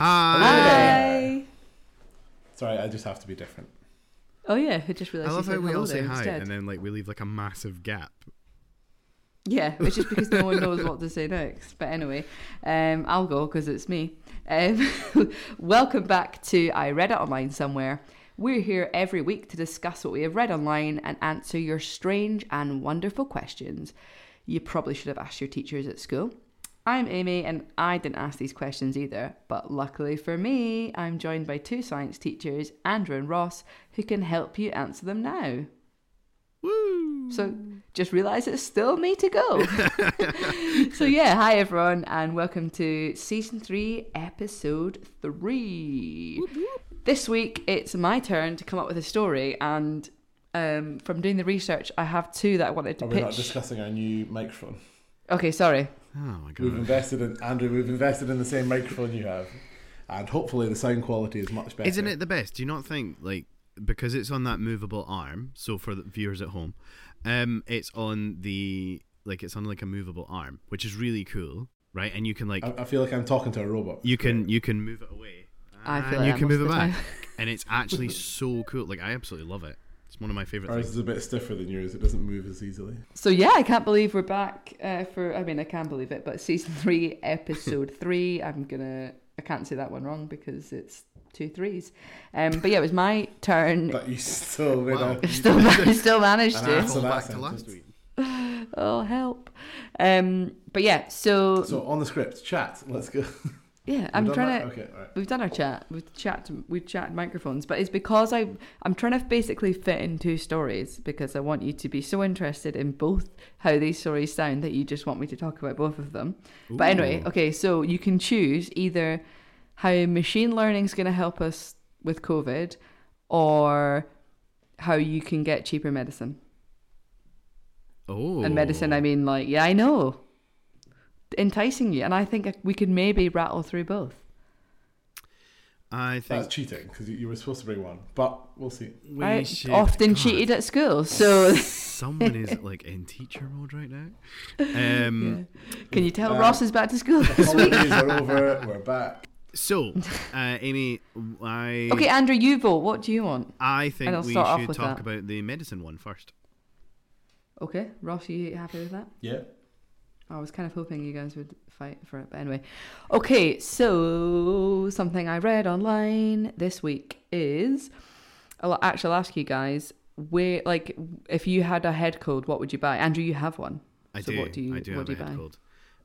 Hi. Sorry, I just have to be different. Oh yeah, I just I realised. love how we all say hi instead. and then like we leave like a massive gap. Yeah, it's just because no one knows what to say next. But anyway, um, I'll go because it's me. Um, welcome back to I Read It Online Somewhere. We're here every week to discuss what we have read online and answer your strange and wonderful questions. You probably should have asked your teachers at school. I'm Amy, and I didn't ask these questions either, but luckily for me, I'm joined by two science teachers, Andrew and Ross, who can help you answer them now. Woo! So just realise it's still me to go. so yeah, hi everyone, and welcome to season three, episode three. This week it's my turn to come up with a story, and um, from doing the research, I have two that I wanted to Are we not discussing our new microphone? Okay, sorry. Oh my god. We've invested in Andrew. We've invested in the same microphone you have, and hopefully the sound quality is much better. Isn't it the best? Do you not think like because it's on that movable arm? So for the viewers at home, um, it's on the like it's on like a movable arm, which is really cool, right? And you can like I, I feel like I'm talking to a robot. you can you can move it away, I feel and like you that can move it back, and it's actually so cool. Like I absolutely love it. It's one of my favorite Ours things. is a bit stiffer than yours. It doesn't move as easily. So yeah, I can't believe we're back uh, for. I mean, I can't believe it, but season three, episode three. I'm gonna. I can't say that one wrong because it's two threes. Um, but yeah, it was my turn. But you still made Wow. a, still, ma- still managed an to. ass of Call back to last week. Oh help! Um, but yeah, so, So on the script, chat. Let's go. Yeah, We've I'm trying that? to. Okay, right. We've done our chat. We've chat. We've chatted microphones, but it's because I I'm trying to basically fit in two stories because I want you to be so interested in both how these stories sound that you just want me to talk about both of them. But anyway, okay, so you can choose either how machine learning is going to help us with COVID, or how you can get cheaper medicine. Oh, And medicine, I mean, like, yeah, I know, enticing you, and I think we could maybe rattle through both. I That's think cheating because you, you were supposed to bring one, but we'll see. we I should often God, cheated at school, so Someone is like in teacher mode right now. Um, can you tell Uh, Ross is back to school this week? Holidays are over. We're back. So, uh, Amy, I Okay, Andrew, you vote. What do you want? I think we should talk that. about the medicine one first. Okay, Ross, you happy with that? Yeah. I was kind of hoping you guys would fight for it, but anyway. Okay, so something I read online this week is I'll actually ask you guys where, like, if you had a head cold, what would you buy? Andrew, you have one. I so do. What do you? I do what have do a you head buy? cold.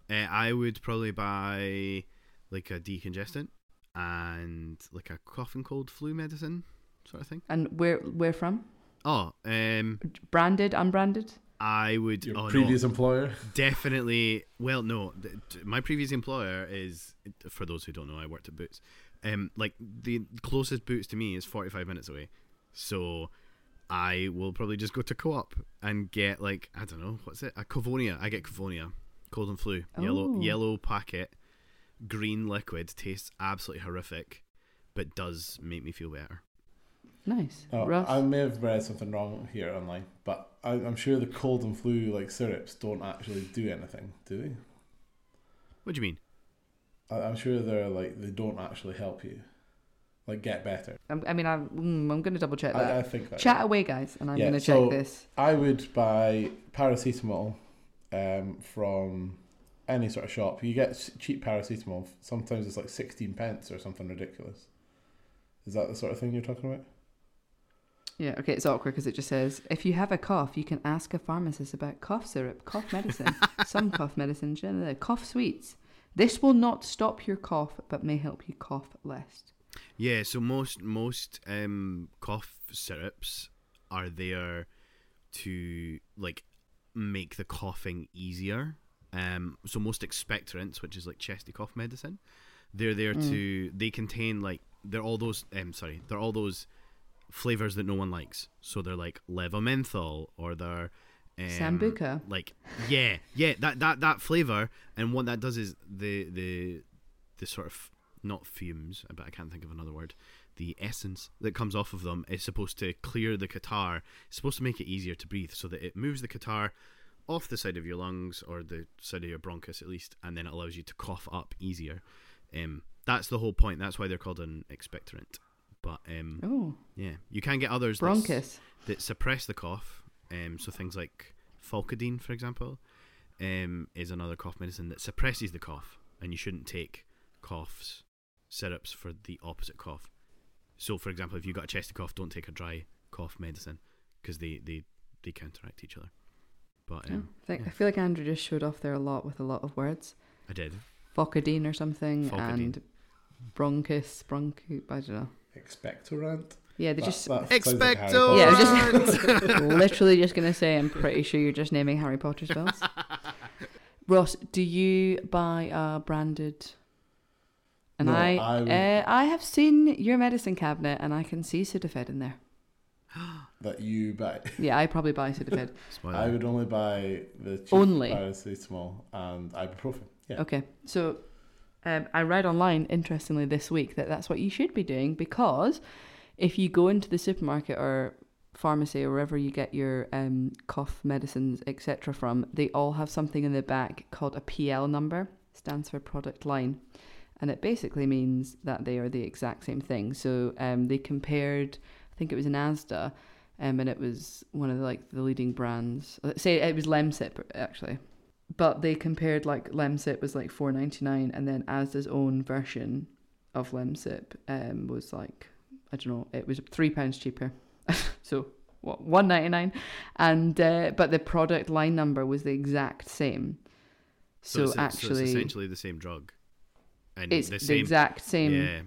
Uh, I would probably buy like a decongestant and like a cough and cold flu medicine sort of thing. And where? Where from? Oh, um, Branded, unbranded? I would. Your oh, previous no, employer. definitely. Well, no, th- t- my previous employer is. For those who don't know, I worked at Boots. Um, like the closest Boots to me is forty-five minutes away, so I will probably just go to Co-op and get like I don't know what's it a Covonia. I get Covonia, cold and flu, yellow Oh. yellow packet, green liquid. Tastes absolutely horrific, but does make me feel better. Nice. Oh, Ross? I may have read something wrong here online, but I, I'm sure the cold and flu like syrups don't actually do anything, do they? What do you mean? I, I'm sure they're like they don't actually help you. like get better. I'm, I mean, I'm, mm, I'm going to double check I- that. I think that, Chat yeah. away, guys, and I'm Yeah, going to check so this. I would buy paracetamol um, from any sort of shop. You get cheap paracetamol. Sometimes it's like sixteen pence or something ridiculous. Is that the sort of thing you're talking about? Yeah, okay, it's awkward because it just says if you have a cough, you can ask a pharmacist about cough syrup, cough medicine, some cough medicine, generally, cough sweets. This will not stop your cough, but may help you cough less. Yeah, so most most um, cough syrups are there to like make the coughing easier. Um, so most expectorants, which is like chesty cough medicine, they're there to they contain like they're all those um sorry they're all those flavors that no one likes. So they're like levomenthol or they're um, Sambuca. Like yeah, yeah, that that that flavor. And what that does is the the the sort of not fumes, but I can't think of another word. The essence that comes off of them is supposed to clear the catarrh. It's supposed to make it easier to breathe, so that it moves the catarrh off the side of your lungs or the side of your bronchus at least, and then it allows you to cough up easier. Um, that's the whole point. That's why they're called an expectorant. But um, Oh, yeah, you can get others bronchus. that suppress the cough. Um, so things like Pholcodine, for example, um, is another cough medicine that suppresses the cough, and you shouldn't take coughs syrups for the opposite cough. So, for example, if you've got a chesty cough, don't take a dry cough medicine because they, they, they counteract each other. But Yeah, um, I, think, yeah. I feel like Andrew just showed off there a lot with a lot of words. I did. Focadine or something, and bronchus, bronchi, I don't know. Expectorant. Yeah, they That- just. that sounds like Expecto- Potter. Yeah, I was just literally just gonna say. I'm pretty sure you're just naming Harry Potter spells. Ross, do you buy a branded? And No, I, I uh, I have seen your medicine cabinet, and I can see Sudafed in there. that you buy. Yeah, I probably buy Sudafed. I would only buy the cheap Only? paracetamol and ibuprofen. Yeah. Okay, so um, I read online, interestingly, this week that that's what you should be doing because if you go into the supermarket or pharmacy or wherever you get your um, cough medicines, etc., from, they all have something in the back called a PL number, stands for product line. And it basically means that they are the exact same thing. So um, they compared, I think it was an Asda, um, and it was one of the, like the leading brands. uh, Say it was Lemsip actually, but they compared like Lemsip was like four ninety nine, and then Asda's own version of Lemsip um, was like I don't know, it was three pounds cheaper. so what one ninety nine, and uh, but the product line number was the exact same. So, it's, actually, so it's essentially the same drug. And it's the, the, same, exact same. Yeah,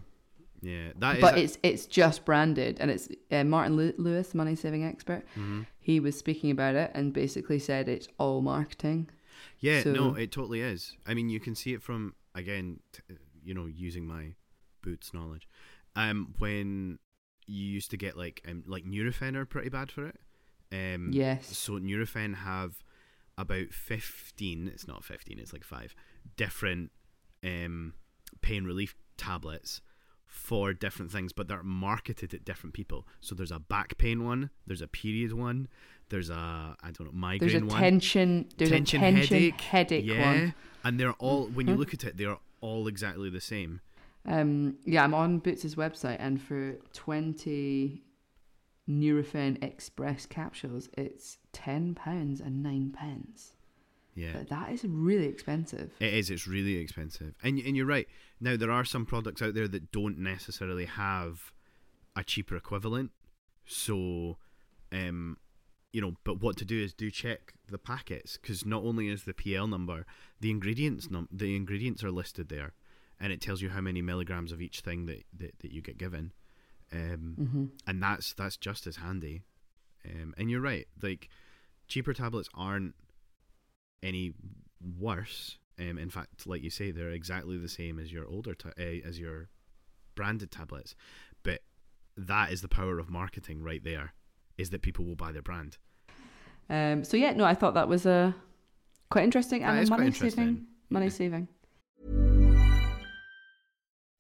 yeah. That is. but a- it's it's just branded, and it's uh, Martin Lewis, money saving expert. Mhm. He was speaking about it and basically said it's all marketing. Yeah, no, it totally is. I mean, you can see it from again, t- you know, using my boots knowledge. Um, when you used to get like um, like Nurofen are pretty bad for it. Um, Yes. So Nurofen have about fifteen. It's not fifteen. It's like five different um pain relief tablets for different things, but they're marketed at different people. So there's a back pain one, there's a period one, there's a I don't know migraine There's a one tension. There's tension, a tension headache, headache, yeah, one. and they're all when you Mhm. look at it, they're all exactly the same. Um, yeah, I'm on Boots' website, and for 20 Nurofen Express capsules, it's £10 and 9 pence. Yeah, But that is really expensive. it is. It's really expensive, and and you're right. Now there are some products out there that don't necessarily have a cheaper equivalent. So, um, you know, but what to do is do check the packets because not only is the PL number, the ingredients num- the ingredients are listed there, and it tells you how many milligrams of each thing that that, that you get given. Um, hmm and that's that's just as handy. Um, and you're right, like cheaper tablets aren't any worse. Um, in fact, like you say, they're exactly the same as your older ta- uh, as your branded tablets. But that is the power of marketing, right there, is that people will buy their brand. Um, so, yeah, no, I thought that was uh, quite interesting That and is a quite money saving. Money Yeah. saving.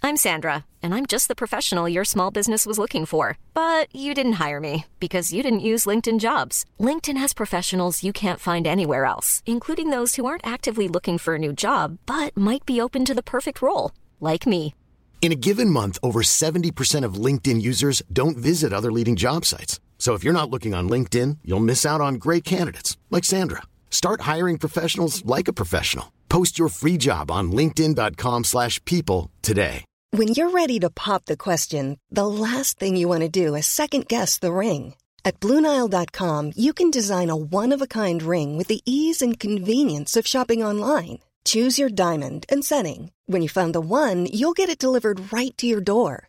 I'm Sandra, and I'm just the professional your small business was looking for. But you didn't hire me because you didn't use LinkedIn jobs. LinkedIn has professionals you can't find anywhere else, including those who aren't actively looking for a new job but might be open to the perfect role, like me. In a given month, over 70% of LinkedIn users don't visit other leading job sites. So if you're not looking on LinkedIn, you'll miss out on great candidates like Sandra. Start hiring professionals like a professional. Post your free job on linkedin.com/people today. When you're ready to pop the question, the last thing you want to do is second guess the ring. At Bluenile.com, you can design a one of a kind ring with the ease and convenience of shopping online. Choose your diamond and setting. When you find the one, you'll get it delivered right to your door.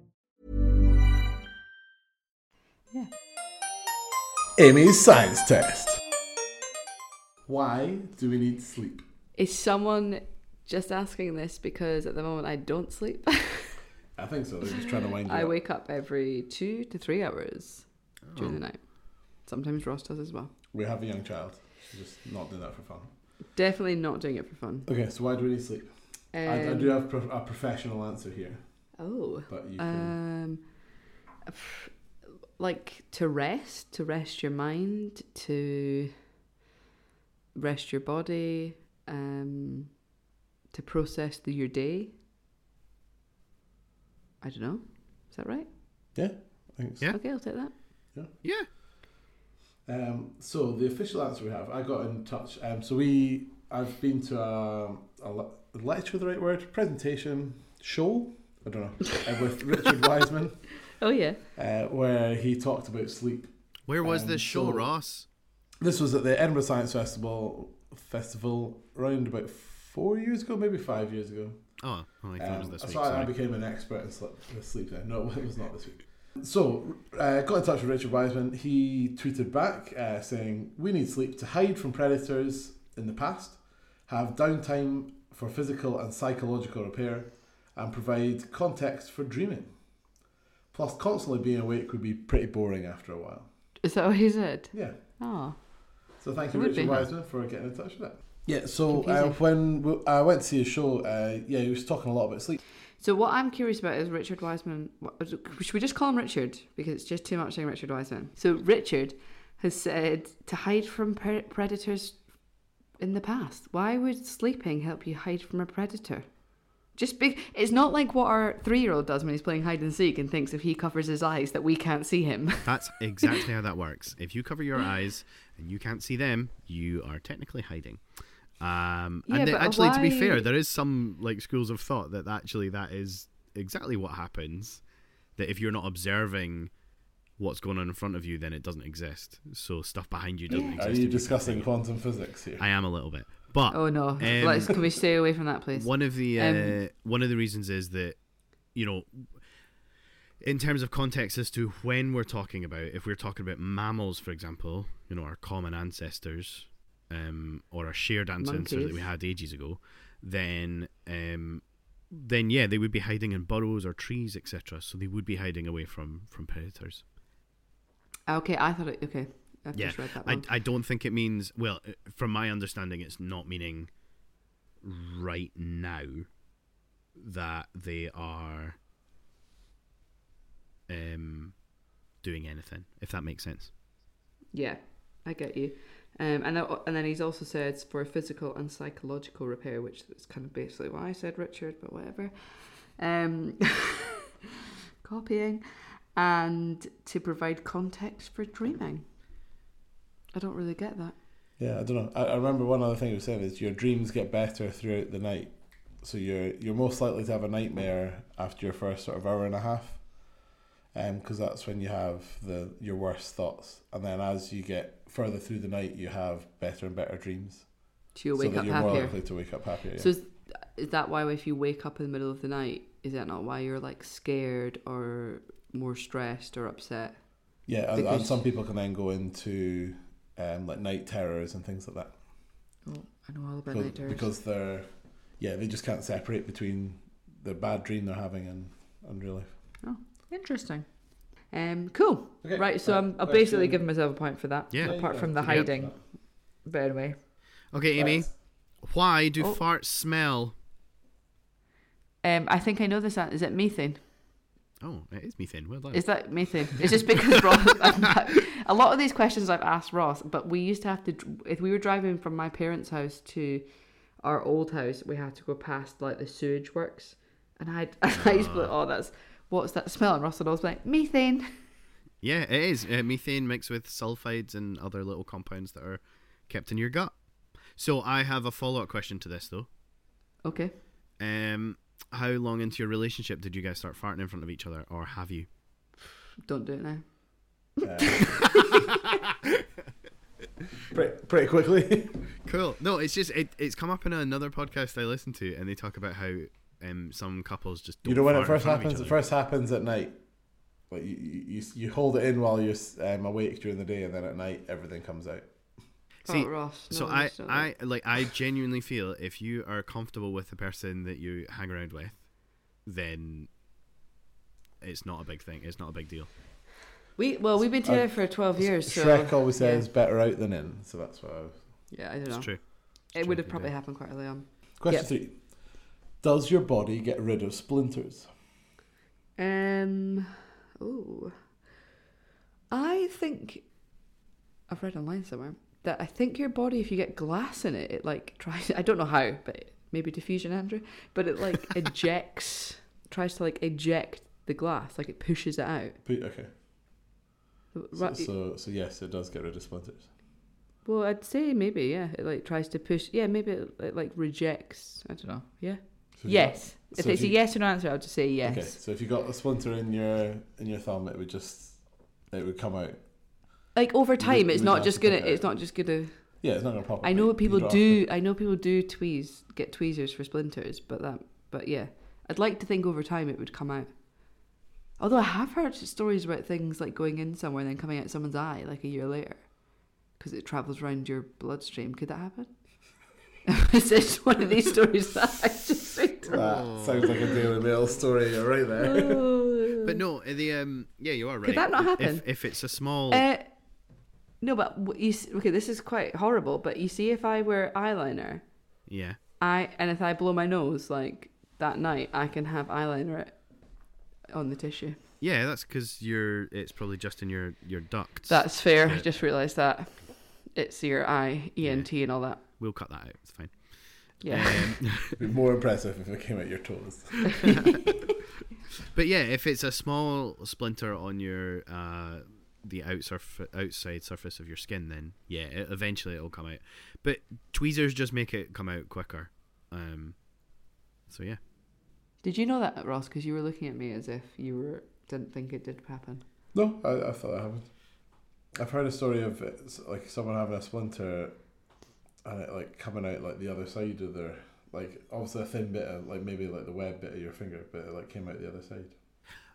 Yeah. Amy's science test. Why do we need sleep? Is someone just asking this because at the moment I don't sleep? I think so. They're just trying to wind you I up. wake up every two to three hours during the night. Sometimes Ross does as well. We have a young child. She's just not doing that for fun. Definitely not doing it for fun. Okay, so why do we need sleep? I, I Um, do have pro- a professional answer here, Oh. but you can. Um, like to rest, to rest your mind, to rest your body, um, to process the, your day. I don't know. Is that right? yeah, thanks. Yeah. Okay, I'll take that. Yeah. Um, so the official answer we have, I got in touch. Um, so we, I've been to a, a lecture, the right word, presentation, show. I don't know, uh, with Richard Wiseman, Oh yeah. uh, where he talked about sleep. Where was Um, this show, so- Ross? This was at the Edinburgh Science Festival festival around about four years ago, maybe five years ago. Oh, well, I thought it was Um, this so week. I, I became an expert in sleep, in sleep then. No, it was not this week. So, uh, got in touch with Richard Wiseman. He tweeted back uh, saying, We need sleep to hide from predators in the past, have downtime for physical and psychological repair, and provide context for dreaming. Plus, constantly being awake would be pretty boring after a while. Is that what he said? Yeah. Oh. So thank you, Richard be. Wiseman, for getting in touch with that. Yeah, so uh, Confusing. when I went to see his show, uh, yeah, he was talking a lot about sleep. So what I'm curious about is Richard Wiseman. what- Should we just call him Richard because it's just too much saying Richard Wiseman? So Richard has said to hide from pre- predators in the past. Why would sleeping help you hide from a predator? Just big. It's not like what our three-year-old does when he's playing hide and seek and thinks if he covers his eyes that we can't see him. That's exactly how that works. If you cover your eyes and you can't see them, you are technically hiding. Um, Yeah, and then but actually, to be fair, there is some like schools of thought that actually that is exactly what happens. That if you're not observing what's going on in front of you, then it doesn't exist. So stuff behind you doesn't exist. Are you can't discussing quantum physics here? I am a little bit, but oh no! um, Let's can we stay away from that place? one of the uh, Um, one of the reasons is that you know in terms of context as to when we're talking about if we're talking about mammals for example you know our common ancestors um, or our shared ancestors that we had ages ago then um, then yeah they would be hiding in burrows or trees etc so they would be hiding away from from predators Okay, I thought it. Okay, I've yeah just read that I, wrong. I don't think it means well from my understanding it's not meaning right now that they are um doing anything if that makes sense Yeah, I get you. Um, and, that, and then he's also said for physical and psychological repair, which is kind of basically what I said, Richard, but whatever. Um, copying, and to provide context for dreaming. I don't really get that. Yeah, I don't know. I, I remember one other thing you were saying is your dreams get better throughout the night. So you're you're most likely to have a nightmare after your first sort of hour and a half, um, because that's when you have the your worst thoughts, and then as you get further through the night, you have better and better dreams. So you'll so wake that up you're more likely to wake up happier. Yeah. So is, is that why if you wake up in the middle of the night, is that not why you're like scared or more stressed or upset? yeah, and, and because- some people can then go into um, like night terrors and things like that. Oh, I know all about because, night terrors. because they're yeah they just can't separate between the bad dream they're having and, and real life. Oh, interesting. Um, cool. Okay, right, so uh, I'm, I'll basically question- give myself a point for that. Yeah. Yeah, Apart you from the got it. Yep. hiding. But anyway. Okay, Amy. Why do Oh. farts smell? Um, I think I know this. Is it methane? Oh, it is methane. Well done. Is that methane? It's just because Ross. a lot of these questions I've asked Ross, but we used to have to. If we were driving from my parents' house to our old house, we had to go past like the sewage works, and I, I used to be like, "Oh, that's what's that smell?" And Ross would always be like, "Methane." Yeah, it is. Uh, methane mixed with sulfides and other little compounds that are kept in your gut. So I have a follow up question to this though. Okay. Um, how long into your relationship did you guys start farting in front of each other, or have you? Don't do it now. pretty, pretty quickly. Cool. No, it's just it, it's come up in another podcast I listen to, and they talk about how um some couples just don't you know when it fart in first happens. It first happens at night. Like you, you, you, you hold it in while you're um, awake during the day, and then at night everything comes out. See, Ross, so I, I like I genuinely feel if you are comfortable with the person that you hang around with, then it's not a big thing. It's not a big deal. We well, we've been together Uh, for twelve years. So, Shrek always yeah. says better out than in, so that's why. I was... Yeah, I don't know. It's true. It would have probably yeah. happened quite early on. Question Yep. three: Does your body get rid of splinters? Um. Oh. I think I've read online somewhere that I think your body, if you get glass in it, it like tries. I don't know how, but maybe diffusion, Andrew. But it like ejects, tries to like eject the glass, like it pushes it out. Okay. So, Right, so, so yes, it does get rid of splinters. well, I'd say maybe yeah. It like tries to push. Yeah, maybe it, it like rejects. I don't know. Yeah. So yes. got- if so it's you- a yes or no answer, I'll just say yes. Okay, so if you got a splinter in your in your thumb, it would just it would come out. Like over time, you it's would not have just to pick gonna. It's not just gonna. Yeah, it's not gonna pop. I know what people don't do. have to- I know people do tweeze, get tweezers for splinters, but that, but yeah, I'd like to think over time it would come out. Although I have heard stories about things like going in somewhere and then coming out someone's eye like a year later, because it travels around your bloodstream. Could that happen? it's just one of these stories that I just think. That sounds like a Daily Mail story right there. But no, the um, yeah, you are right. Could that not happen? If, if it's a small, Uh, no, but you s- okay? This is quite horrible. But you see, if I wear eyeliner, yeah, I and if I blow my nose like that night, I can have eyeliner on the tissue. yeah, that's because you're. It's probably just in your your ducts. That's fair. I just realised that it's your eye, ENT, and all that. We'll cut that out. It's fine. Yeah. Um, It'd be more impressive if it came out your toes. but yeah, if it's a small splinter on your uh, the outsurf- outside surface of your skin, then yeah, it, eventually it'll come out. But tweezers just make it come out quicker. Um, so yeah. Did you know that, Ross? Because you were looking at me as if you were didn't think it did happen. No, I, I thought it haven't. I've heard a story of like someone having a splinter and it like coming out like the other side of their like obviously a thin bit of like maybe like the web bit of your finger, but it like came out the other side.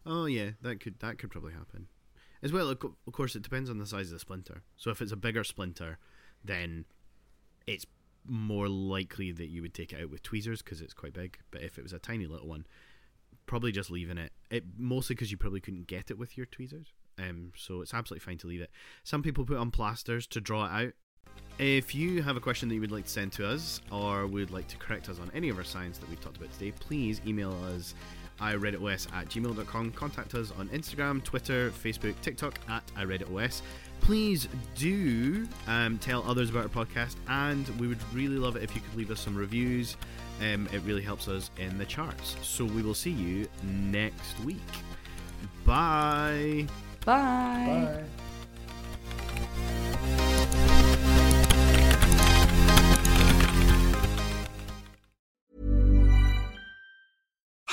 Oh yeah, that could that could probably happen. As well, of course, it depends on the size of the splinter. So if it's a bigger splinter, then it's more likely that you would take it out with tweezers because it's quite big. But if it was a tiny little one, probably just leaving it. It mostly because you probably couldn't get it with your tweezers. Um, so it's absolutely fine to leave it. Some people put on plasters to draw it out. If you have a question that you would like to send to us or would like to correct us on any of our signs that we've talked about today, please email us iRedditOS at gmail.com. Contact us on Instagram, Twitter, Facebook, TikTok at iRedditOS. Please do um, tell others about our podcast, and we would really love it if you could leave us some reviews. Um, it really helps us in the charts. So we will see you next week. Bye. Bye. Bye.